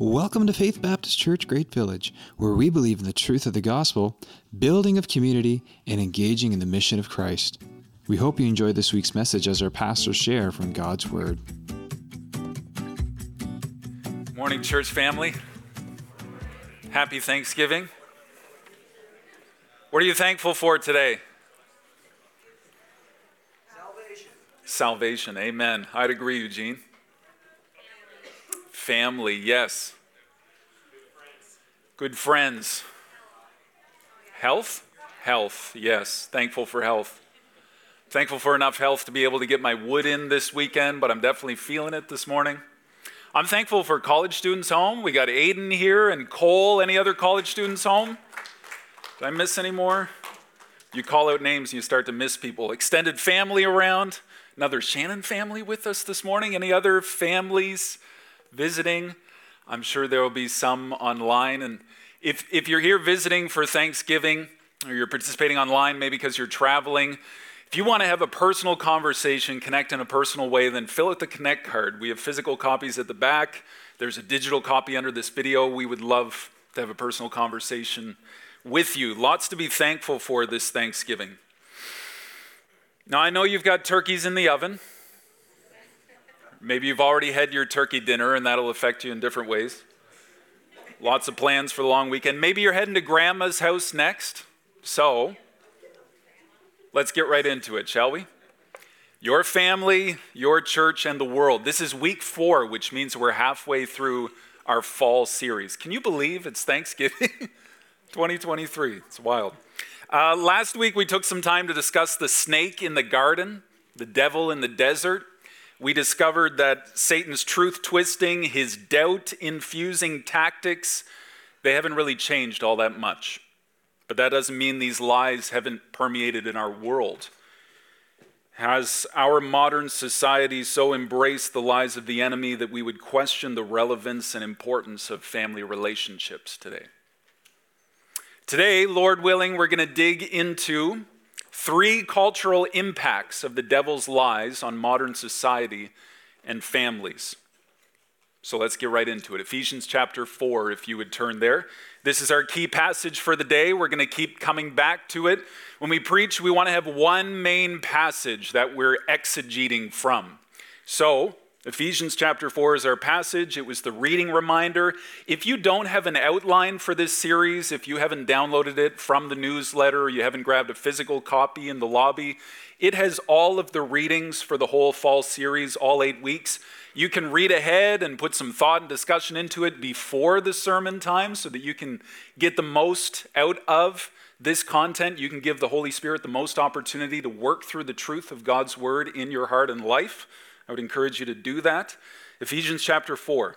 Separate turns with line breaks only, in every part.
Welcome to Faith Baptist Church Great Village, where we believe in the truth of the gospel, building of community, and engaging in the mission of Christ. We hope you enjoy this week's message as our pastors share from God's Word.
Morning, church family. Happy Thanksgiving. What are you thankful for today? Salvation. Salvation. Amen. I'd agree, Eugene. Family, yes. Good friends. Health? Health, yes. Thankful for health. Thankful for enough health to be able to get my wood in this weekend, but I'm definitely feeling it this morning. I'm thankful for college students home. We got Aiden here and Cole. Any other college students home? Did I miss any more? You call out names and you start to miss people. Extended family around. Another Shannon family with us this morning. Any other families? visiting. I'm sure there will be some online. And if, if you're here visiting for Thanksgiving or you're participating online, maybe because you're traveling, if you want to have a personal conversation, connect in a personal way, then fill out the Connect card. We have physical copies at the back. There's a digital copy under this video. We would love to have a personal conversation with you. Lots to be thankful for this Thanksgiving. Now, I know you've got turkeys in the oven. Maybe you've already had your turkey dinner and that'll affect you in different ways. Lots of plans for the long weekend. Maybe you're heading to grandma's house next. So, let's get right into it, shall we? Your family, your church, and the world. This is week four, which means we're halfway through our fall series. Can you believe it's Thanksgiving 2023? It's wild. Uh, last week, we took some time to discuss the snake in the garden, the devil in the desert, we discovered that Satan's truth twisting, his doubt infusing tactics, they haven't really changed all that much. But that doesn't mean these lies haven't permeated in our world. Has our modern society so embraced the lies of the enemy that we would question the relevance and importance of family relationships today? Today, Lord willing, we're going to dig into three cultural impacts of the devil's lies on modern society and families. So let's get right into it. Ephesians chapter 4, if you would turn there. This is our key passage for the day. We're going to keep coming back to it. When we preach, we want to have one main passage that we're exegeting from. So Ephesians chapter 4 is our passage. It was the reading reminder. If you don't have an outline for this series, if you haven't downloaded it from the newsletter, you haven't grabbed a physical copy in the lobby, it has all of the readings for the whole fall series, all eight weeks. You can read ahead and put some thought and discussion into it before the sermon time so that you can get the most out of this content. You can give the Holy Spirit the most opportunity to work through the truth of God's word in your heart and life. I would encourage you to do that. Ephesians chapter 4,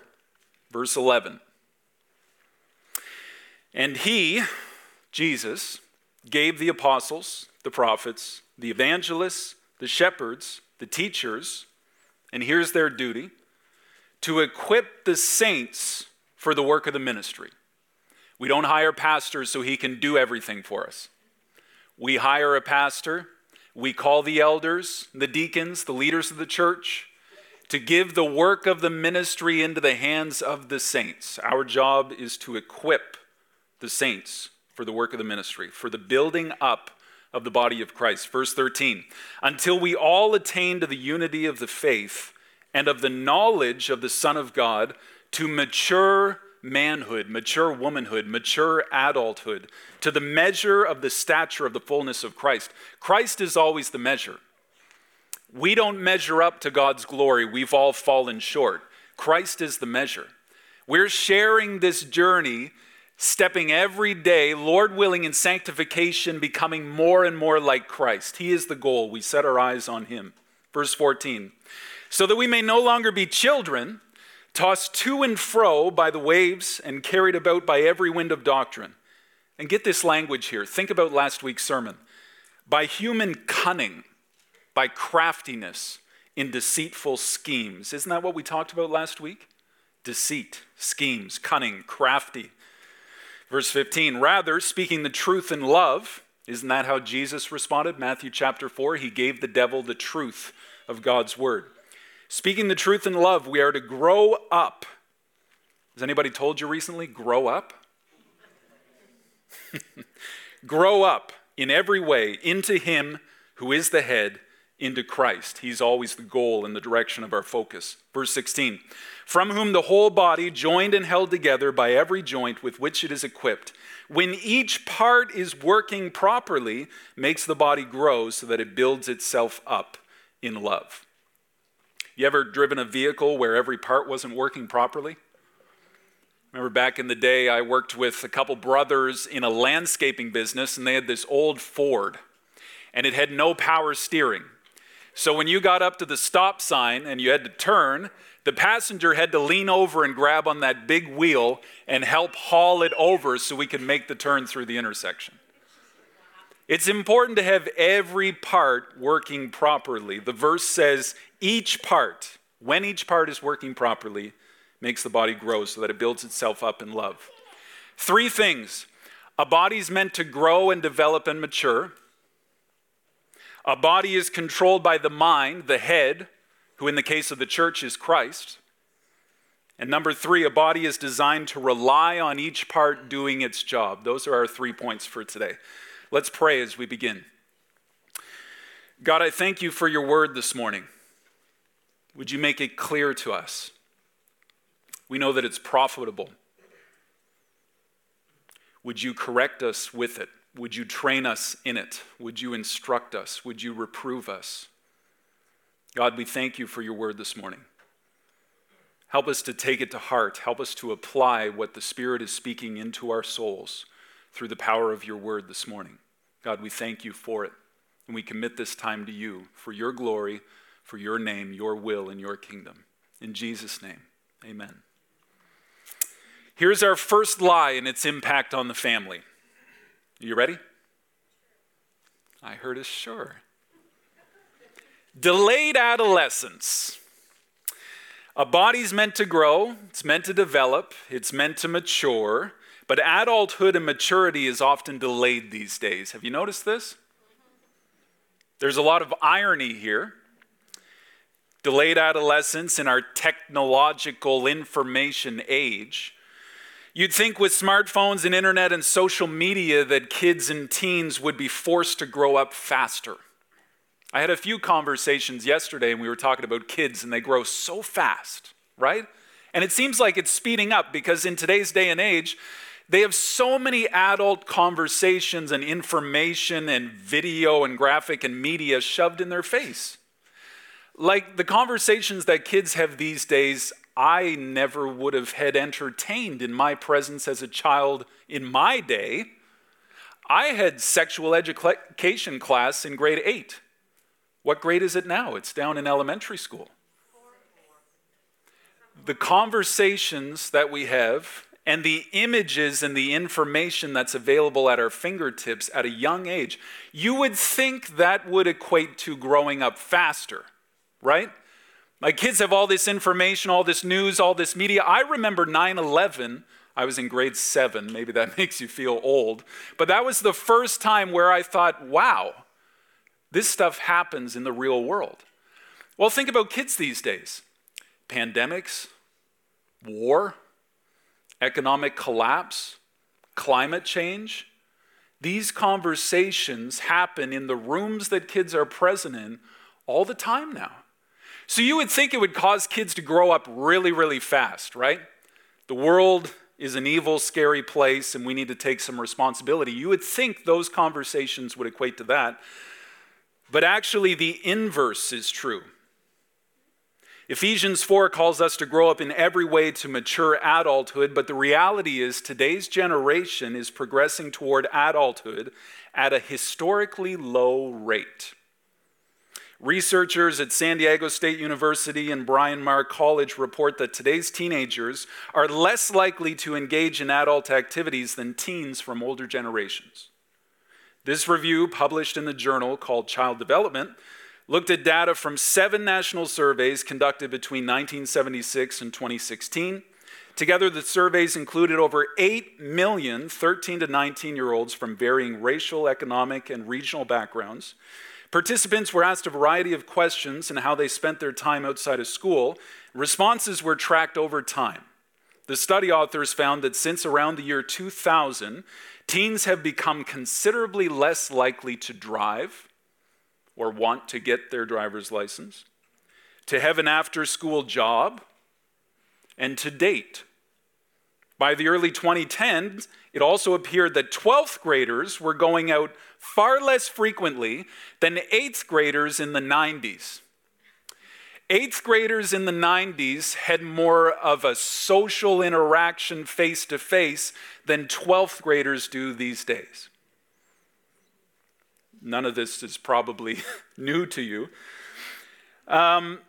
verse 11. And he, Jesus, gave the apostles, the prophets, the evangelists, the shepherds, the teachers, and here's their duty to equip the saints for the work of the ministry. We don't hire pastors so he can do everything for us. We hire a pastor we call the elders, the deacons, the leaders of the church to give the work of the ministry into the hands of the saints. Our job is to equip the saints for the work of the ministry, for the building up of the body of Christ. Verse 13, until we all attain to the unity of the faith and of the knowledge of the Son of God, to mature manhood, mature womanhood, mature adulthood, to the measure of the stature of the fullness of Christ. Christ is always the measure. We don't measure up to God's glory, we've all fallen short. Christ is the measure. We're sharing this journey, stepping every day, Lord willing, in sanctification, becoming more and more like Christ. He is the goal. We set our eyes on Him. Verse 14 so that we may no longer be children tossed to and fro by the waves and carried about by every wind of doctrine. And get this language here. Think about last week's sermon. By human cunning, by craftiness in deceitful schemes. Isn't that what we talked about last week? Deceit, schemes, cunning, crafty. Verse 15, rather, speaking the truth in love, isn't that how Jesus responded? Matthew chapter 4, he gave the devil the truth of God's word. Speaking the truth in love, we are to grow up Has anybody told you recently, grow up? grow up in every way into Him who is the head, into Christ. He's always the goal and the direction of our focus. Verse 16 From whom the whole body, joined and held together by every joint with which it is equipped, when each part is working properly, makes the body grow so that it builds itself up in love. You ever driven a vehicle where every part wasn't working properly? Remember back in the day, I worked with a couple brothers in a landscaping business, and they had this old Ford, and it had no power steering. So when you got up to the stop sign and you had to turn, the passenger had to lean over and grab on that big wheel and help haul it over so we could make the turn through the intersection. It's important to have every part working properly. The verse says each part, when each part is working properly, makes the body grow so that it builds itself up in love. Three things a body is meant to grow and develop and mature. A body is controlled by the mind, the head, who in the case of the church is Christ. And number three, a body is designed to rely on each part doing its job. Those are our three points for today. Let's pray as we begin. God, I thank you for your word this morning. Would you make it clear to us? We know that it's profitable. Would you correct us with it? Would you train us in it? Would you instruct us? Would you reprove us? God, we thank you for your word this morning. Help us to take it to heart. Help us to apply what the Spirit is speaking into our souls through the power of your word this morning. God, we thank you for it. And we commit this time to you for your glory, for your name, your will, and your kingdom. In Jesus' name, amen. Here's our first lie and its impact on the family. Are you ready? I heard a sure. Delayed adolescence. A body's meant to grow, it's meant to develop, it's meant to mature, but adulthood and maturity is often delayed these days. Have you noticed this? There's a lot of irony here. Delayed adolescence in our technological information age You'd think with smartphones and internet and social media that kids and teens would be forced to grow up faster. I had a few conversations yesterday and we were talking about kids and they grow so fast, right? And it seems like it's speeding up because in today's day and age, they have so many adult conversations and information and video and graphic and media shoved in their face. Like the conversations that kids have these days, I never would have had entertained in my presence as a child in my day. I had sexual education class in grade eight. What grade is it now? It's down in elementary school. The conversations that we have and the images and the information that's available at our fingertips at a young age, you would think that would equate to growing up faster, right? My kids have all this information, all this news, all this media. I remember 9 11. I was in grade seven. Maybe that makes you feel old. But that was the first time where I thought, wow, this stuff happens in the real world. Well, think about kids these days pandemics, war, economic collapse, climate change. These conversations happen in the rooms that kids are present in all the time now. So you would think it would cause kids to grow up really, really fast, right? The world is an evil, scary place, and we need to take some responsibility. You would think those conversations would equate to that. But actually, the inverse is true. Ephesians 4 calls us to grow up in every way to mature adulthood, but the reality is today's generation is progressing toward adulthood at a historically low rate. Researchers at San Diego State University and Bryn Mawr College report that today's teenagers are less likely to engage in adult activities than teens from older generations. This review, published in the journal called Child Development, looked at data from seven national surveys conducted between 1976 and 2016. Together, the surveys included over 8 million 13 to 19 year olds from varying racial, economic, and regional backgrounds Participants were asked a variety of questions and how they spent their time outside of school. Responses were tracked over time. the study authors found that since around the year 2000, teens have become considerably less likely to drive or want to get their driver's license, to have an after school job, and to date. By the early 2010s, it also appeared that 12th graders were going out far less frequently than 8th graders in the 90s. Eighth graders in the 90s had more of a social interaction face to face than 12th graders do these days. None of this is probably new to you. Um,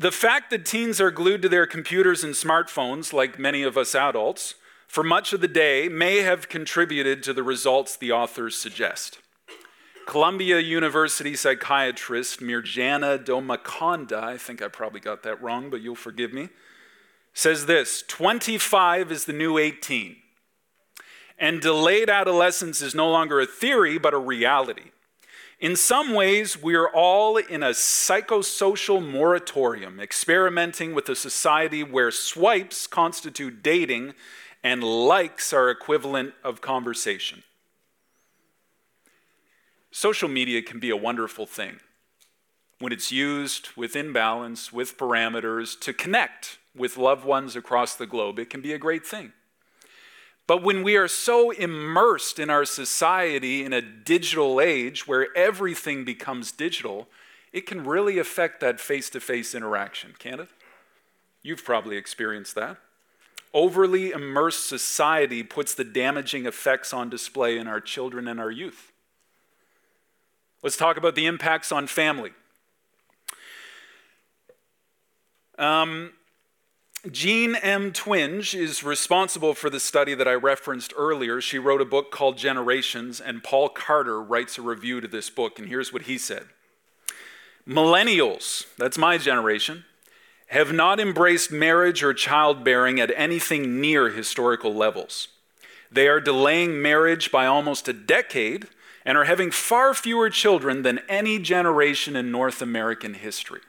the fact that teens are glued to their computers and smartphones, like many of us adults, for much of the day may have contributed to the results the authors suggest. Columbia University psychiatrist Mirjana Domakonda, I think I probably got that wrong, but you'll forgive me, says this 25 is the new 18. And delayed adolescence is no longer a theory, but a reality. In some ways, we're all in a psychosocial moratorium, experimenting with a society where swipes constitute dating and likes are equivalent of conversation. Social media can be a wonderful thing when it's used within balance, with parameters, to connect with loved ones across the globe. It can be a great thing. But when we are so immersed in our society in a digital age where everything becomes digital, it can really affect that face to face interaction, can't it? You've probably experienced that. Overly immersed society puts the damaging effects on display in our children and our youth. Let's talk about the impacts on family. Um, Jean M. Twenge is responsible for the study that I referenced earlier. She wrote a book called Generations, and Paul Carter writes a review to this book, and here's what he said Millennials, that's my generation, have not embraced marriage or childbearing at anything near historical levels. They are delaying marriage by almost a decade and are having far fewer children than any generation in North American history.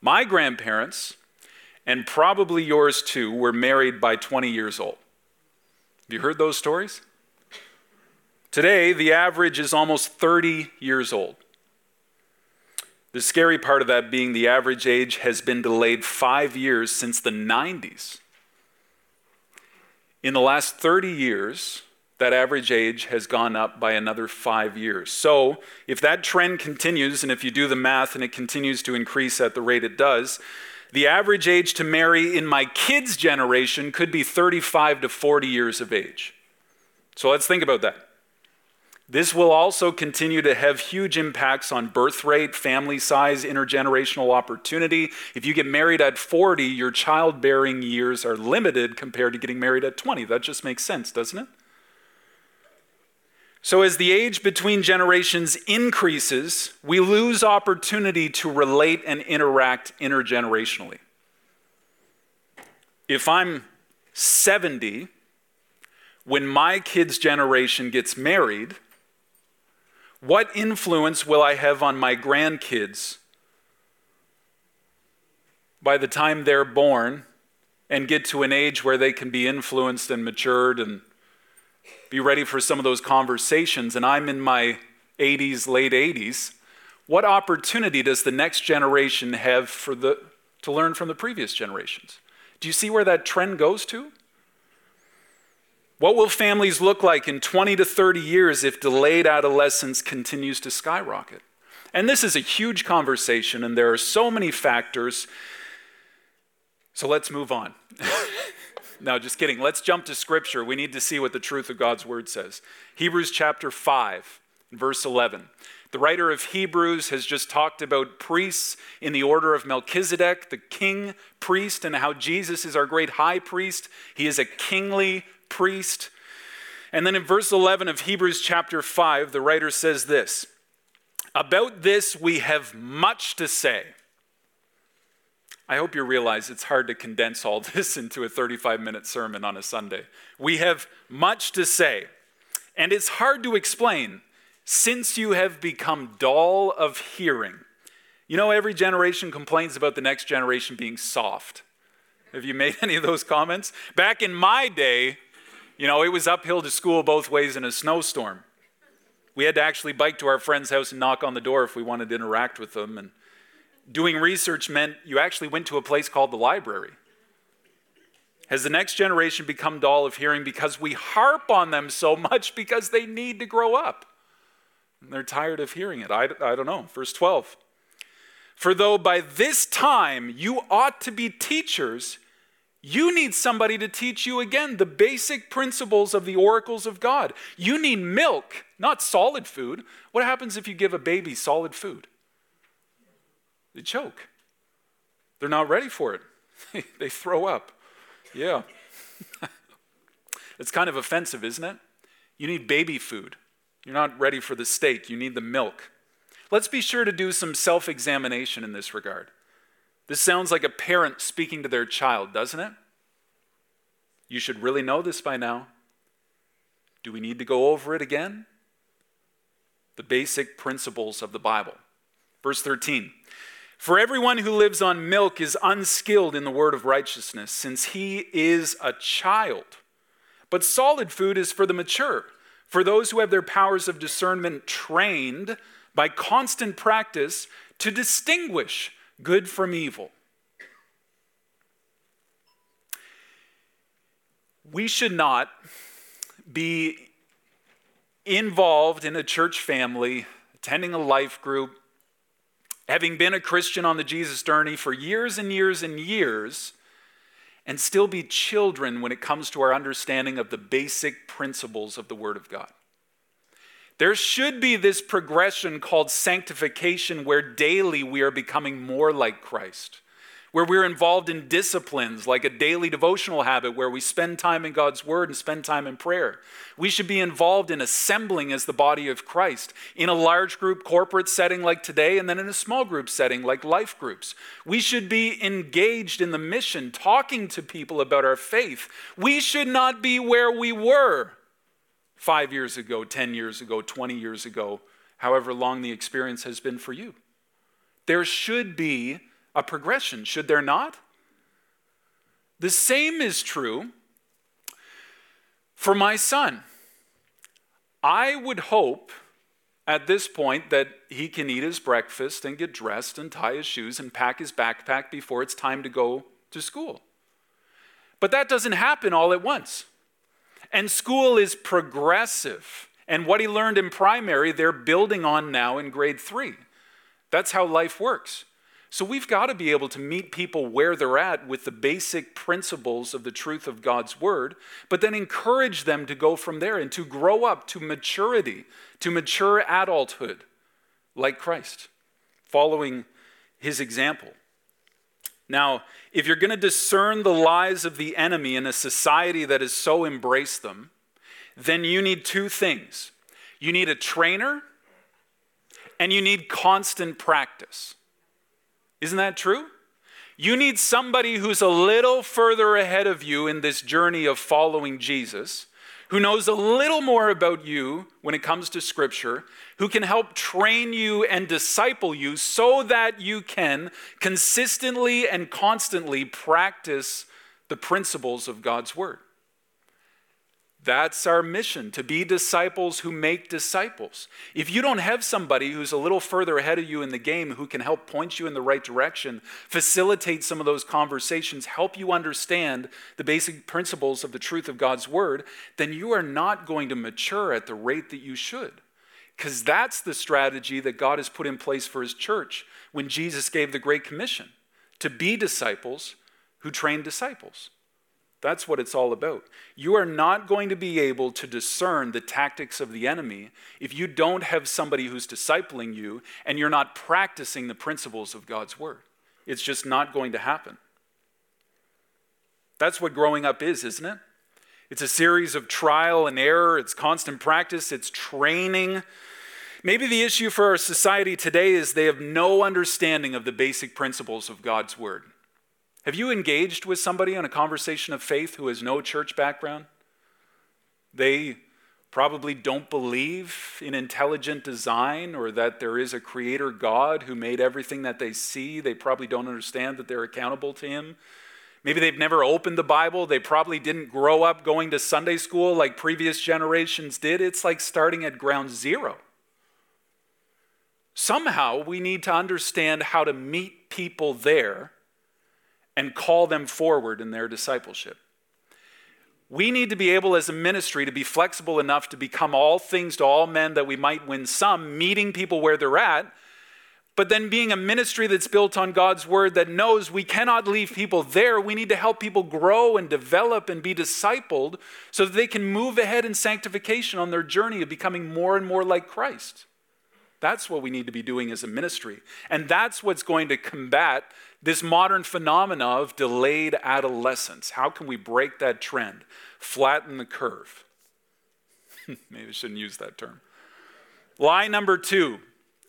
My grandparents, and probably yours too, were married by 20 years old. Have you heard those stories? Today, the average is almost 30 years old. The scary part of that being the average age has been delayed five years since the 90s. In the last 30 years, that average age has gone up by another five years. So, if that trend continues, and if you do the math and it continues to increase at the rate it does, the average age to marry in my kids' generation could be 35 to 40 years of age. So, let's think about that. This will also continue to have huge impacts on birth rate, family size, intergenerational opportunity. If you get married at 40, your childbearing years are limited compared to getting married at 20. That just makes sense, doesn't it? So, as the age between generations increases, we lose opportunity to relate and interact intergenerationally. If I'm 70, when my kid's generation gets married, what influence will I have on my grandkids by the time they're born and get to an age where they can be influenced and matured and be ready for some of those conversations, and I'm in my 80s, late 80s, what opportunity does the next generation have for the, to learn from the previous generations? Do you see where that trend goes to? What will families look like in 20 to 30 years if delayed adolescence continues to skyrocket? And this is a huge conversation, and there are so many factors. So let's move on. No, just kidding. Let's jump to scripture. We need to see what the truth of God's word says. Hebrews chapter 5, verse 11. The writer of Hebrews has just talked about priests in the order of Melchizedek, the king priest, and how Jesus is our great high priest. He is a kingly priest. And then in verse 11 of Hebrews chapter 5, the writer says this About this we have much to say I hope you realize it's hard to condense all this into a 35 minute sermon on a Sunday. We have much to say, and it's hard to explain since you have become dull of hearing. You know, every generation complains about the next generation being soft. Have you made any of those comments? Back in my day, you know, it was uphill to school both ways in a snowstorm. We had to actually bike to our friend's house and knock on the door if we wanted to interact with them. And doing research meant you actually went to a place called the library. Has the next generation become dull of hearing because we harp on them so much because they need to grow up? And they're tired of hearing it. I, I don't know. Verse 12. For though by this time you ought to be teachers, you need somebody to teach you again the basic principles of the oracles of God. You need milk, not solid food. What happens if you give a baby solid food? They choke. They're not ready for it, they throw up. Yeah. it's kind of offensive, isn't it? You need baby food. You're not ready for the steak, you need the milk. Let's be sure to do some self examination in this regard. This sounds like a parent speaking to their child, doesn't it? You should really know this by now. Do we need to go over it again? The basic principles of the Bible. Verse 13 For everyone who lives on milk is unskilled in the word of righteousness, since he is a child. But solid food is for the mature, for those who have their powers of discernment trained by constant practice to distinguish good from evil. We should not be involved in a church family, attending a life group, having been a Christian on the Jesus journey for years and years and years, and still be children when it comes to our understanding of the basic principles of the Word of God. There should be this progression called sanctification where daily we are becoming more like Christ, where we're involved in disciplines like a daily devotional habit where we spend time in God's Word and spend time in prayer. We should be involved in assembling as the body of Christ in a large group corporate setting like today, and then in a small group setting like life groups. We should be engaged in the mission, talking to people about our faith. We should not be where we were five years ago, 10 years ago, 20 years ago, however long the experience has been for you. There should be a progression, should there not? The same is true for my son. I would hope at this point that he can eat his breakfast and get dressed and tie his shoes and pack his backpack before it's time to go to school. But that doesn't happen all at once. And school is progressive. And what he learned in primary, they're building on now in grade three. That's how life works. So we've got to be able to meet people where they're at with the basic principles of the truth of God's word, but then encourage them to go from there and to grow up to maturity, to mature adulthood like Christ, following his example. Now, if you're going to discern the lies of the enemy in a society that has so embraced them, then you need two things you need a trainer and you need constant practice. Isn't that true? You need somebody who's a little further ahead of you in this journey of following Jesus who knows a little more about you when it comes to Scripture, who can help train you and disciple you so that you can consistently and constantly practice the principles of God's Word. That's our mission to be disciples who make disciples. If you don't have somebody who's a little further ahead of you in the game who can help point you in the right direction, facilitate some of those conversations, help you understand the basic principles of the truth of God's word, then you are not going to mature at the rate that you should. Because that's the strategy that God has put in place for his church when Jesus gave the Great Commission to be disciples who train disciples. That's what it's all about. You are not going to be able to discern the tactics of the enemy if you don't have somebody who's discipling you and you're not practicing the principles of God's word. It's just not going to happen. That's what growing up is, isn't it? It's a series of trial and error, it's constant practice, it's training. Maybe the issue for our society today is they have no understanding of the basic principles of God's word. Have you engaged with somebody in a conversation of faith who has no church background? They probably don't believe in intelligent design or that there is a creator God who made everything that they see. They probably don't understand that they're accountable to Him. Maybe they've never opened the Bible. They probably didn't grow up going to Sunday school like previous generations did. It's like starting at ground zero. Somehow we need to understand how to meet people there and call them forward in their discipleship. We need to be able, as a ministry, to be flexible enough to become all things to all men that we might win some, meeting people where they're at, but then being a ministry that's built on God's word that knows we cannot leave people there. We need to help people grow and develop and be discipled so that they can move ahead in sanctification on their journey of becoming more and more like Christ. That's what we need to be doing as a ministry. And that's what's going to combat this modern phenomena of delayed adolescence. How can we break that trend? Flatten the curve. Maybe I shouldn't use that term. Lie number two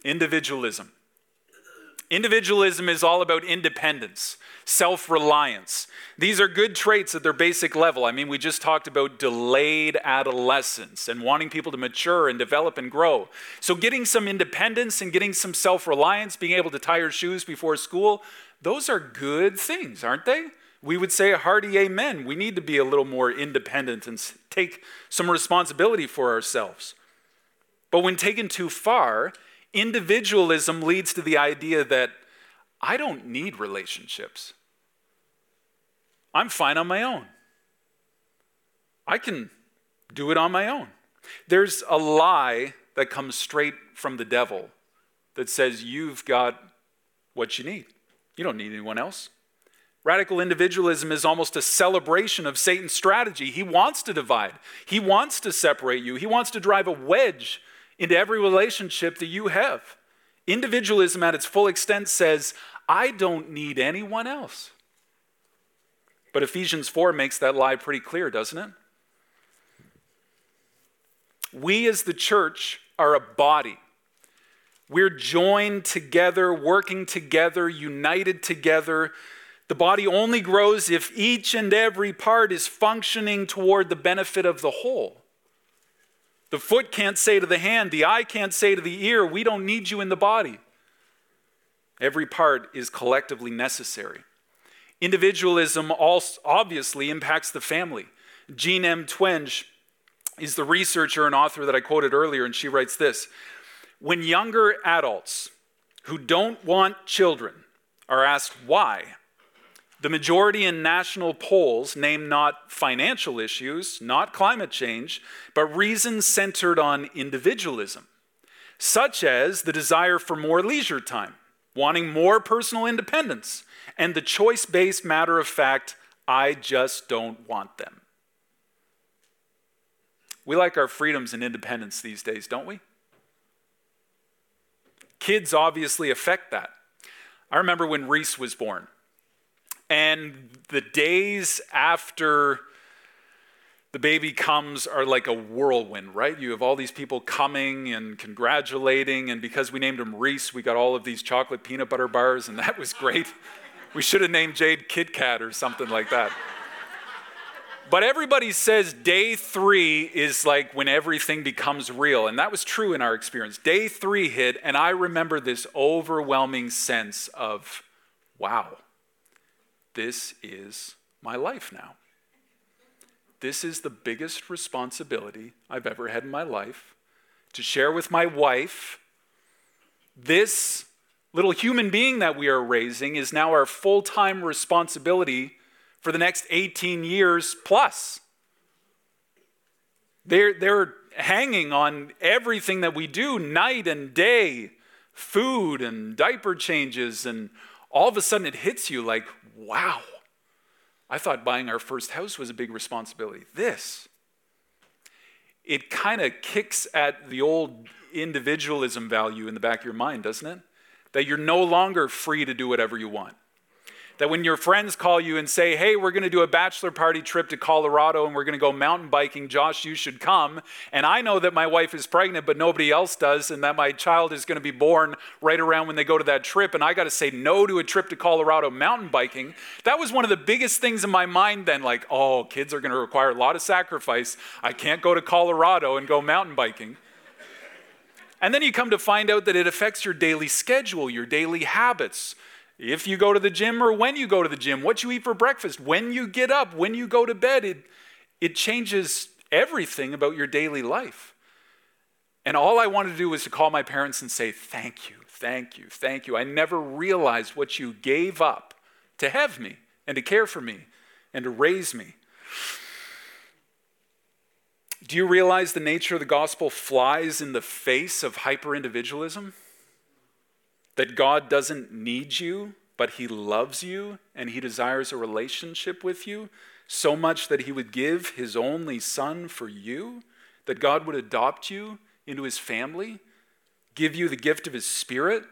individualism. Individualism is all about independence, self reliance. These are good traits at their basic level. I mean, we just talked about delayed adolescence and wanting people to mature and develop and grow. So, getting some independence and getting some self reliance, being able to tie your shoes before school, those are good things, aren't they? We would say a hearty amen. We need to be a little more independent and take some responsibility for ourselves. But when taken too far, Individualism leads to the idea that I don't need relationships. I'm fine on my own. I can do it on my own. There's a lie that comes straight from the devil that says you've got what you need. You don't need anyone else. Radical individualism is almost a celebration of Satan's strategy. He wants to divide, he wants to separate you, he wants to drive a wedge into every relationship that you have. Individualism at its full extent says, I don't need anyone else. But Ephesians 4 makes that lie pretty clear, doesn't it? We as the church are a body. We're joined together, working together, united together. The body only grows if each and every part is functioning toward the benefit of the whole. The foot can't say to the hand, the eye can't say to the ear, we don't need you in the body. Every part is collectively necessary. Individualism obviously impacts the family. Jean M. Twenge is the researcher and author that I quoted earlier, and she writes this When younger adults who don't want children are asked why, the majority in national polls name not financial issues, not climate change, but reasons centered on individualism, such as the desire for more leisure time, wanting more personal independence, and the choice based matter of fact, I just don't want them. We like our freedoms and independence these days, don't we? Kids obviously affect that. I remember when Reese was born. And the days after the baby comes are like a whirlwind, right? You have all these people coming and congratulating. And because we named him Reese, we got all of these chocolate peanut butter bars, and that was great. We should have named Jade Kit Kat or something like that. But everybody says day three is like when everything becomes real. And that was true in our experience. Day three hit, and I remember this overwhelming sense of, wow, this is my life now. This is the biggest responsibility I've ever had in my life to share with my wife. This little human being that we are raising is now our full time responsibility for the next 18 years plus. They're, they're hanging on everything that we do night and day food and diaper changes, and all of a sudden it hits you like, wow, I thought buying our first house was a big responsibility. This, it kind of kicks at the old individualism value in the back of your mind, doesn't it? That you're no longer free to do whatever you want. That when your friends call you and say, hey, we're going to do a bachelor party trip to Colorado and we're going to go mountain biking, Josh, you should come. And I know that my wife is pregnant, but nobody else does, and that my child is going to be born right around when they go to that trip. And I got to say no to a trip to Colorado mountain biking. That was one of the biggest things in my mind then, like, oh, kids are going to require a lot of sacrifice. I can't go to Colorado and go mountain biking. And then you come to find out that it affects your daily schedule, your daily habits if you go to the gym or when you go to the gym, what you eat for breakfast, when you get up, when you go to bed. It, it changes everything about your daily life. And all I wanted to do was to call my parents and say, Thank you, thank you, thank you. I never realized what you gave up to have me and to care for me and to raise me. Do you realize the nature of the gospel flies in the face of hyper individualism? That God doesn't need you, but He loves you and He desires a relationship with you so much that He would give His only Son for you, that God would adopt you into His family, give you the gift of His Spirit,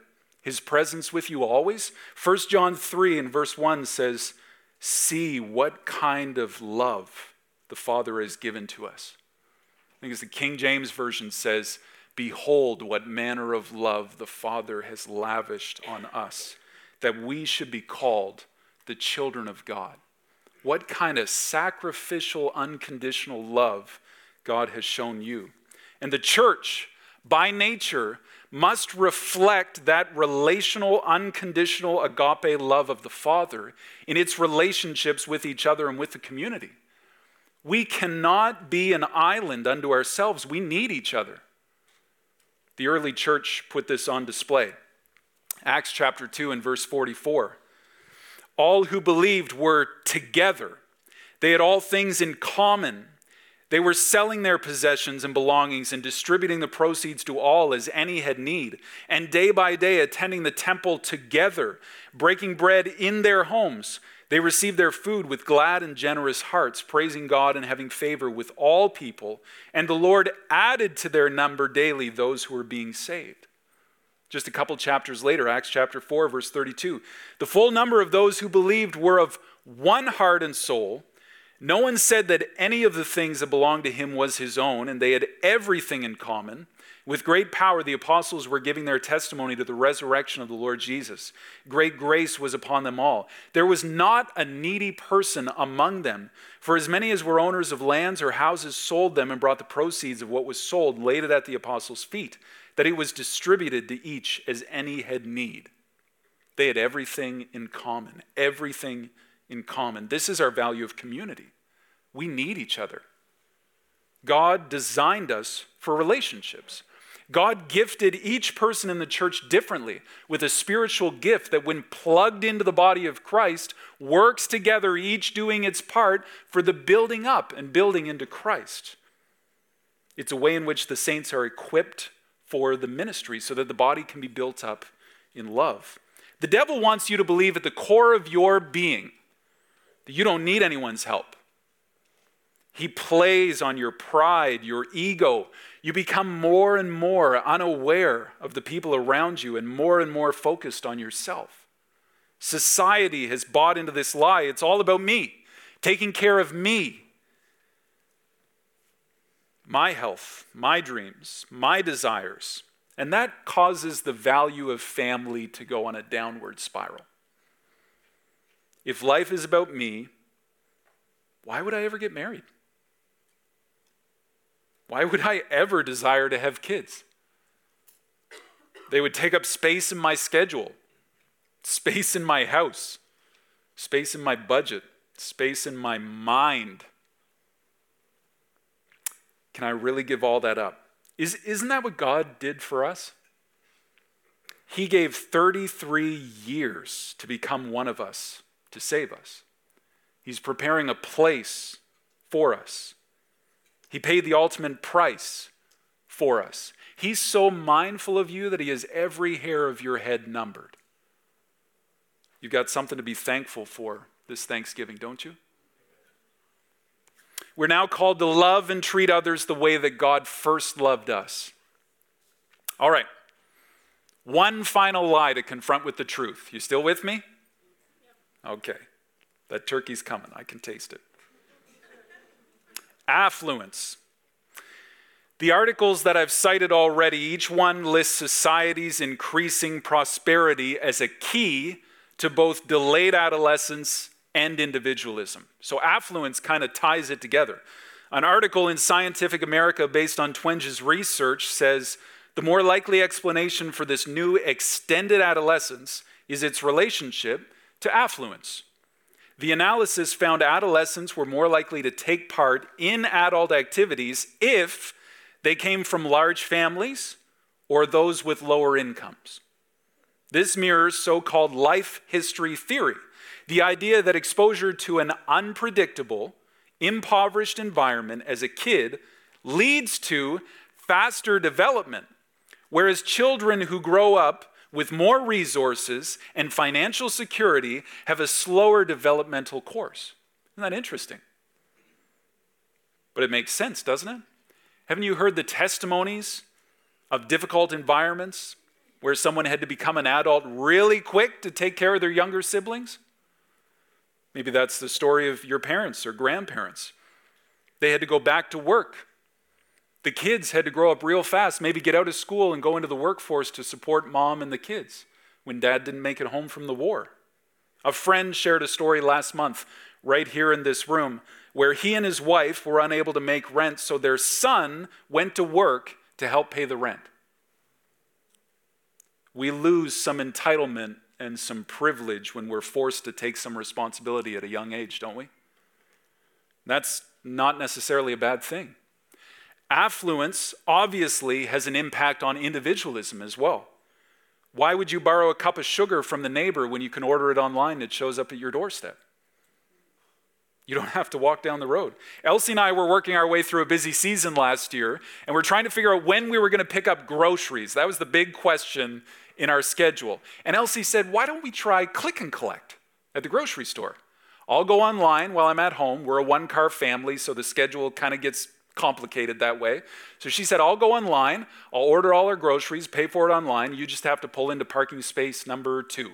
His presence with you always. 1 John 3 and verse 1 says, See what kind of love the Father has given to us. I think as the King James Version says, Behold, what manner of love the Father has lavished on us, that we should be called the children of God. What kind of sacrificial, unconditional love God has shown you. And the church, by nature, must reflect that relational, unconditional agape love of the Father in its relationships with each other and with the community. We cannot be an island unto ourselves. We need each other. The early church put this on display. Acts chapter 2 and verse 44. All who believed were together, they had all things in common. They were selling their possessions and belongings and distributing the proceeds to all as any had need, and day by day attending the temple together, breaking bread in their homes they received their food with glad and generous hearts, praising God and having favor with all people. And the Lord added to their number daily those who were being saved. Just a couple chapters later, Acts chapter 4, verse 32. The full number of those who believed were of one heart and soul. No one said that any of the things that belonged to him was his own, and they had everything in common. With great power, the apostles were giving their testimony to the resurrection of the Lord Jesus. Great grace was upon them all. There was not a needy person among them, for as many as were owners of lands or houses sold them and brought the proceeds of what was sold, laid it at the apostles' feet, that it was distributed to each as any had need. They had everything in common. Everything in common. This is our value of community. We need each other. God designed us for relationships. God gifted each person in the church differently with a spiritual gift that, when plugged into the body of Christ, works together, each doing its part for the building up and building into Christ. It's a way in which the saints are equipped for the ministry so that the body can be built up in love. The devil wants you to believe at the core of your being that you don't need anyone's help. He plays on your pride, your ego, you become more and more unaware of the people around you and more and more focused on yourself. Society has bought into this lie. It's all about me, taking care of me, my health, my dreams, my desires. And that causes the value of family to go on a downward spiral. If life is about me, why would I ever get married? Why would I ever desire to have kids? They would take up space in my schedule, space in my house, space in my budget, space in my mind. Can I really give all that up? Is, isn't that what God did for us? He gave 33 years to become one of us, to save us. He's preparing a place for us. He paid the ultimate price for us. He's so mindful of you that he has every hair of your head numbered. You've got something to be thankful for this Thanksgiving, don't you? We're now called to love and treat others the way that God first loved us. All right. One final lie to confront with the truth. You still with me? Okay. That turkey's coming. I can taste it affluence. The articles that I've cited already, each one lists society's increasing prosperity as a key to both delayed adolescence and individualism. So affluence kind of ties it together. An article in Scientific America based on Twenge's research says the more likely explanation for this new extended adolescence is its relationship to affluence. The analysis found adolescents were more likely to take part in adult activities if they came from large families or those with lower incomes. This mirrors so called life history theory, the idea that exposure to an unpredictable, impoverished environment as a kid leads to faster development, whereas children who grow up with more resources and financial security have a slower developmental course. Isn't that interesting? But it makes sense, doesn't it? Haven't you heard the testimonies of difficult environments where someone had to become an adult really quick to take care of their younger siblings? Maybe that's the story of your parents or grandparents. They had to go back to work. The kids had to grow up real fast, maybe get out of school and go into the workforce to support mom and the kids when dad didn't make it home from the war. A friend shared a story last month, right here in this room, where he and his wife were unable to make rent, so their son went to work to help pay the rent. We lose some entitlement and some privilege when we're forced to take some responsibility at a young age, don't we? That's not necessarily a bad thing. Affluence obviously has an impact on individualism as well. Why would you borrow a cup of sugar from the neighbor when you can order it online? It shows up at your doorstep. You don't have to walk down the road. Elsie and I were working our way through a busy season last year, and we're trying to figure out when we were going to pick up groceries. That was the big question in our schedule. And Elsie said, Why don't we try click and collect at the grocery store? I'll go online while I'm at home. We're a one car family, so the schedule kind of gets complicated that way. So she said, I'll go online, I'll order all our groceries, pay for it online. You just have to pull into parking space number two.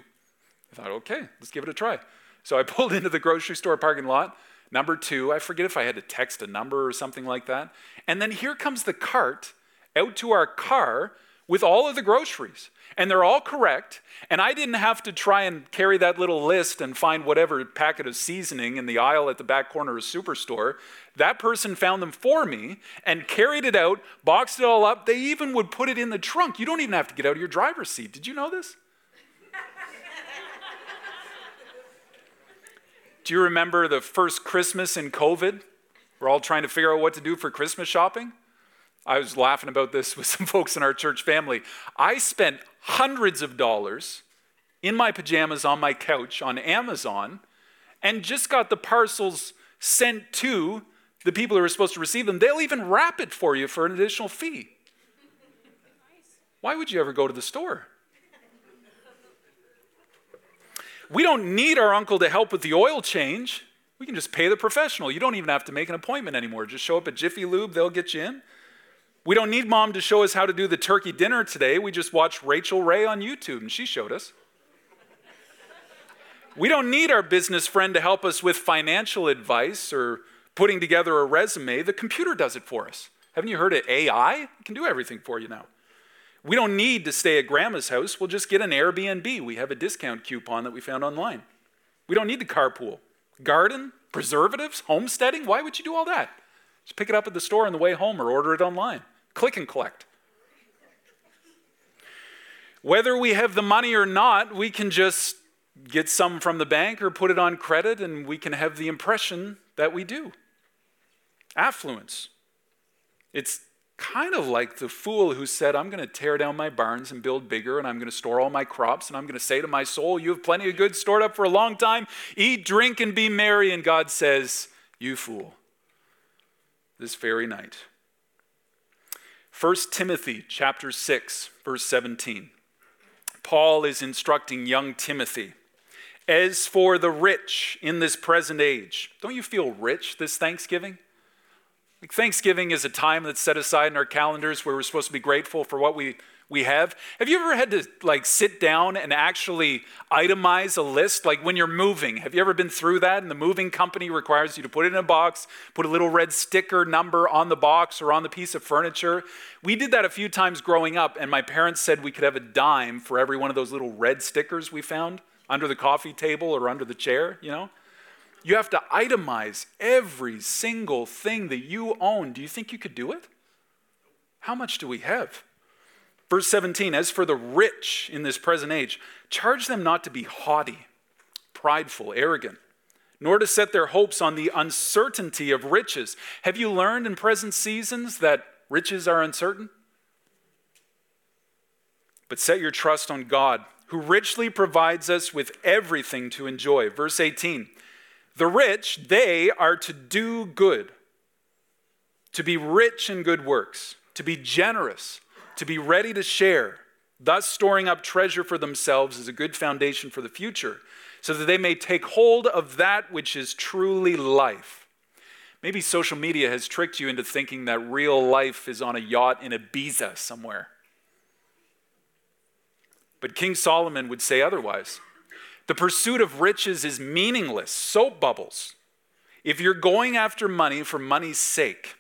I thought, okay, let's give it a try. So I pulled into the grocery store parking lot, number two. I forget if I had to text a number or something like that. And then here comes the cart out to our car with all of the groceries. And they're all correct. And I didn't have to try and carry that little list and find whatever packet of seasoning in the aisle at the back corner of a Superstore. That person found them for me and carried it out, boxed it all up. They even would put it in the trunk. You don't even have to get out of your driver's seat. Did you know this? Do you remember the first Christmas in COVID? We're all trying to figure out what to do for Christmas shopping. I was laughing about this with some folks in our church family. I spent hundreds of dollars in my pajamas on my couch on Amazon and just got the parcels sent to the people who are supposed to receive them. They'll even wrap it for you for an additional fee. Why would you ever go to the store? We don't need our uncle to help with the oil change. We can just pay the professional. You don't even have to make an appointment anymore. Just show up at Jiffy Lube, they'll get you in. We don't need mom to show us how to do the turkey dinner today. We just watched Rachael Ray on YouTube and she showed us. We don't need our business friend to help us with financial advice or putting together a resume. The computer does it for us. Haven't you heard of AI? It can do everything for you now. We don't need to stay at grandma's house. We'll just get an Airbnb. We have a discount coupon that we found online. We don't need the carpool. Garden, preservatives, homesteading. Why would you do all that? Just pick it up at the store on the way home or order it online click and collect. Whether we have the money or not, we can just get some from the bank or put it on credit, and we can have the impression that we do. Affluence. It's kind of like the fool who said, I'm going to tear down my barns and build bigger, and I'm going to store all my crops, and I'm going to say to my soul, You have plenty of goods stored up for a long time. Eat, drink, and be merry. And God says, You fool, this very night 1 Timothy chapter 6 verse 17. Paul is instructing young Timothy. As for the rich in this present age, don't you feel rich this Thanksgiving? Like Thanksgiving is a time that's set aside in our calendars where we're supposed to be grateful for what we we have. Have you ever had to like sit down and actually itemize a list? Like when you're moving, have you ever been through that? And the moving company requires you to put it in a box, put a little red sticker number on the box or on the piece of furniture. We did that a few times growing up, and my parents said we could have a dime for every one of those little red stickers we found under the coffee table or under the chair, you know? You have to itemize every single thing that you own. Do you think you could do it? How much do we have? Verse 17 As for the rich in this present age, charge them not to be haughty, prideful, arrogant, nor to set their hopes on the uncertainty of riches. Have you learned in present seasons that riches are uncertain? But set your trust on God, who richly provides us with everything to enjoy. Verse 18 The rich, they are to do good, to be rich in good works, to be generous to be ready to share, thus storing up treasure for themselves as a good foundation for the future, so that they may take hold of that which is truly life. Maybe social media has tricked you into thinking that real life is on a yacht in Ibiza somewhere. But King Solomon would say otherwise. The pursuit of riches is meaningless, soap bubbles. If you're going after money for money's sake,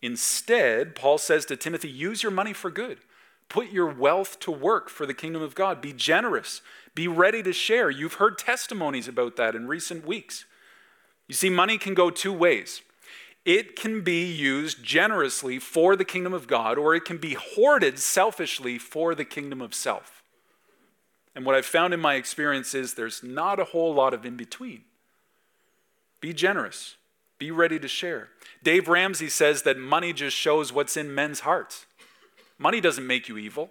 Instead, Paul says to Timothy, use your money for good. Put your wealth to work for the kingdom of God. Be generous. Be ready to share. You've heard testimonies about that in recent weeks. You see, money can go two ways. It can be used generously for the kingdom of God, or it can be hoarded selfishly for the kingdom of self. And what I've found in my experience is there's not a whole lot of in between. Be generous. Be ready to share. Dave Ramsey says that money just shows what's in men's hearts. Money doesn't make you evil.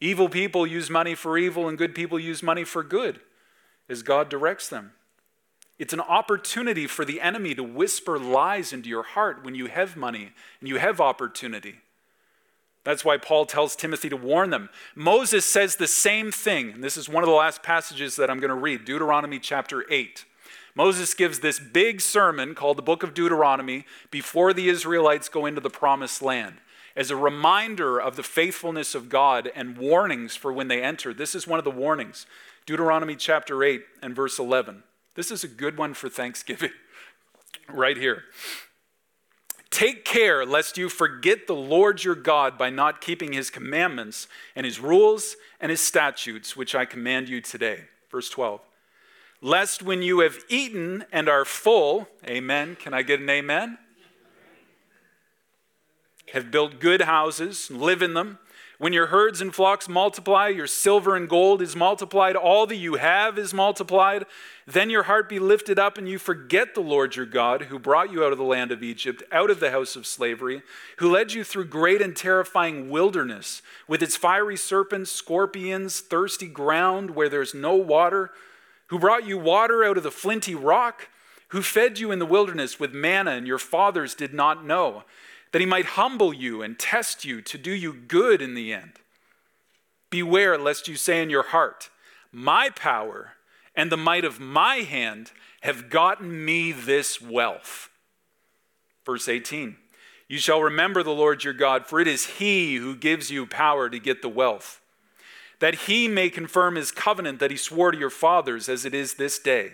Evil people use money for evil, and good people use money for good as God directs them. It's an opportunity for the enemy to whisper lies into your heart when you have money and you have opportunity. That's why Paul tells Timothy to warn them. Moses says the same thing. And this is one of the last passages that I'm going to read Deuteronomy chapter 8. Moses gives this big sermon called the Book of Deuteronomy before the Israelites go into the promised land as a reminder of the faithfulness of God and warnings for when they enter. This is one of the warnings Deuteronomy chapter 8 and verse 11. This is a good one for Thanksgiving, right here. Take care lest you forget the Lord your God by not keeping his commandments and his rules and his statutes, which I command you today. Verse 12 lest when you have eaten and are full, amen. Can I get an amen? Have built good houses, live in them. When your herds and flocks multiply, your silver and gold is multiplied, all that you have is multiplied. Then your heart be lifted up, and you forget the Lord your God, who brought you out of the land of Egypt, out of the house of slavery, who led you through great and terrifying wilderness, with its fiery serpents, scorpions, thirsty ground where there's no water who brought you water out of the flinty rock, who fed you in the wilderness with manna and your fathers did not know, that he might humble you and test you to do you good in the end. Beware lest you say in your heart, My power and the might of my hand have gotten me this wealth. Verse 18 You shall remember the Lord your God, for it is he who gives you power to get the wealth that he may confirm his covenant that he swore to your fathers as it is this day.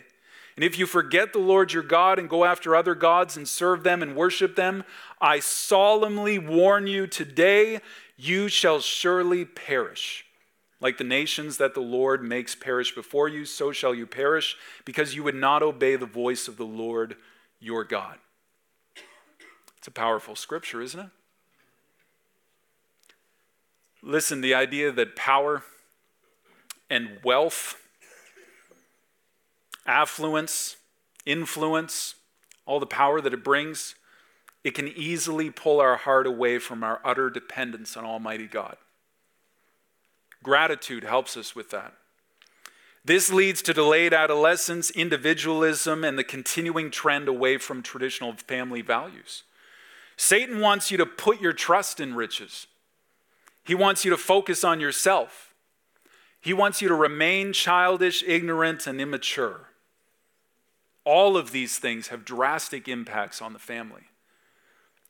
And if you forget the Lord your God and go after other gods and serve them and worship them, I solemnly warn you today, you shall surely perish. Like the nations that the Lord makes perish before you, so shall you perish, because you would not obey the voice of the Lord your God. It's a powerful scripture, isn't it? Listen, the idea that power and wealth, affluence, influence, all the power that it brings, it can easily pull our heart away from our utter dependence on Almighty God. Gratitude helps us with that. This leads to delayed adolescence, individualism, and the continuing trend away from traditional family values. Satan wants you to put your trust in riches. He wants you to focus on yourself. He wants you to remain childish, ignorant, and immature. All of these things have drastic impacts on the family.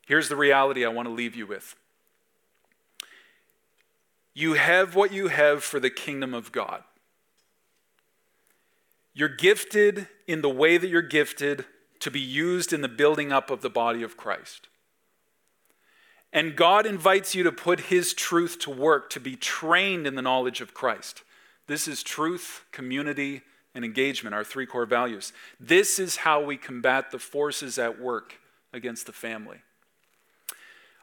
Here's the reality I want to leave you with you have what you have for the kingdom of God. You're gifted in the way that you're gifted to be used in the building up of the body of Christ. And God invites you to put His truth to work, to be trained in the knowledge of Christ. This is truth, community, and engagement, our three core values. This is how we combat the forces at work against the family.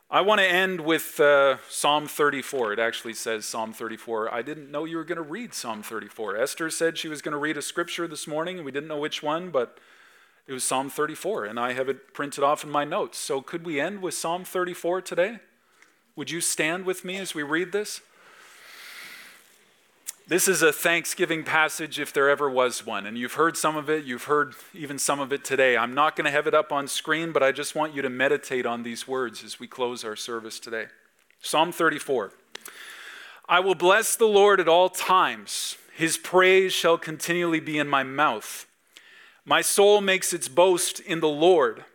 I want to end with uh, Psalm 34. It actually says Psalm 34. I didn't know you were going to read Psalm 34. Esther said she was going to read a scripture this morning, and we didn't know which one, but it was Psalm 34, and I have it printed off in my notes. So could we end with Psalm 34 today? Would you stand with me as we read this? This is a Thanksgiving passage if there ever was one. And you've heard some of it, you've heard even some of it today. I'm not going to have it up on screen, but I just want you to meditate on these words as we close our service today. Psalm 34 I will bless the Lord at all times, his praise shall continually be in my mouth. My soul makes its boast in the Lord.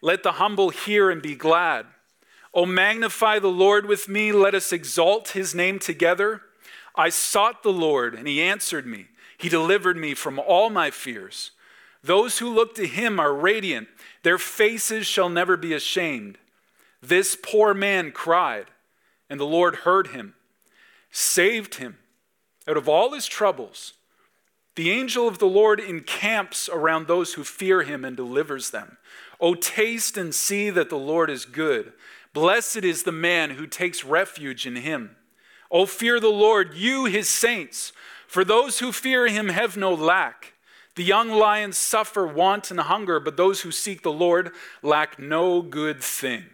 Let the humble hear and be glad. O magnify the Lord with me, let us exalt his name together. I sought the Lord, and he answered me. He delivered me from all my fears. Those who look to him are radiant, their faces shall never be ashamed. This poor man cried, and the Lord heard him, saved him out of all his troubles. The angel of the Lord encamps around those who fear him and delivers them. O taste and see that the Lord is good. Blessed is the man who takes refuge in him. O fear the Lord, you his saints, for those who fear him have no lack. The young lions suffer want and hunger, but those who seek the Lord lack no good thing.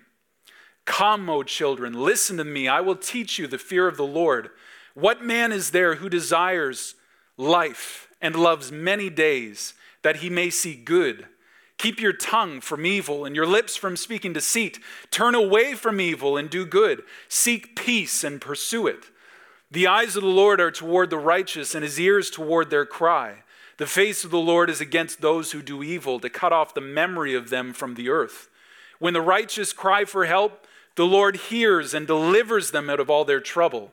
Come, O children, listen to me. I will teach you the fear of the Lord. What man is there who desires life and loves many days that he may see good? Keep your tongue from evil and your lips from speaking deceit. Turn away from evil and do good. Seek peace and pursue it. The eyes of the Lord are toward the righteous, and his ears toward their cry. The face of the Lord is against those who do evil, to cut off the memory of them from the earth. When the righteous cry for help, the Lord hears and delivers them out of all their trouble.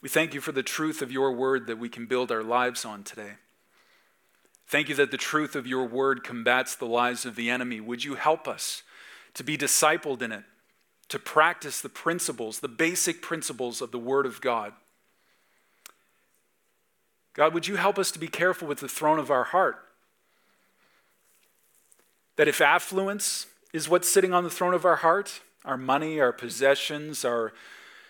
We thank you for the truth of your word that we can build our lives on today. Thank you that the truth of your word combats the lies of the enemy. Would you help us to be discipled in it, to practice the principles, the basic principles of the word of God? God, would you help us to be careful with the throne of our heart? That if affluence is what's sitting on the throne of our heart, our money, our possessions, our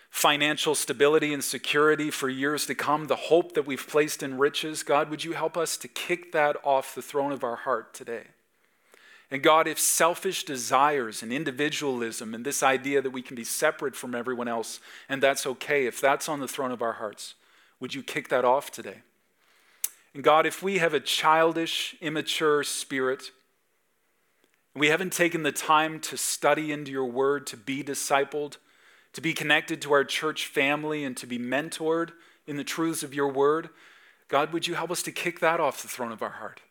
financial stability and security for years to come, the hope that we've placed in riches. God, would you help us to kick that off the throne of our heart today? And God, if selfish desires and individualism and this idea that we can be separate from everyone else, and that's okay, if that's on the throne of our hearts, would you kick that off today? And God, if we have a childish, immature spirit, we haven't taken the time to study into your word, to be discipled, to be connected to our church family and to be mentored in the truths of your word. God, would you help us to kick that off the throne of our heart?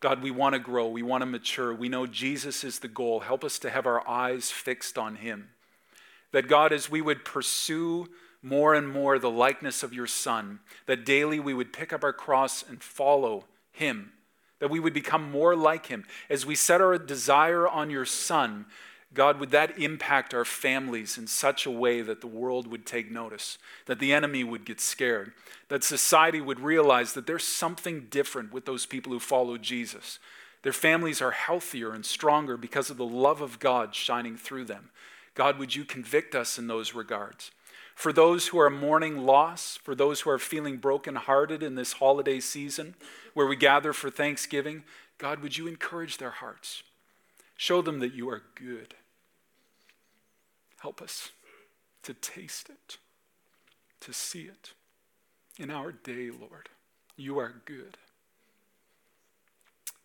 God, we want to grow. We want to mature. We know Jesus is the goal. Help us to have our eyes fixed on him. That, God, as we would pursue more and more the likeness of your Son, that daily we would pick up our cross and follow him, that we would become more like him. As we set our desire on your Son, God, would that impact our families in such a way that the world would take notice, that the enemy would get scared, that society would realize that there's something different with those people who follow Jesus. Their families are healthier and stronger because of the love of God shining through them. God, would you convict us in those regards? For those who are mourning loss, for those who are feeling brokenhearted in this holiday season where we gather for Thanksgiving, God, would you encourage their hearts? Show them that you are good Help us to taste it, to see it in our day, Lord. You are good.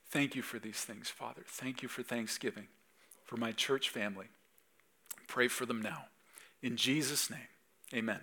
Thank you for these things, Father. Thank you for Thanksgiving, for my church family. Pray for them now. In Jesus' name, amen.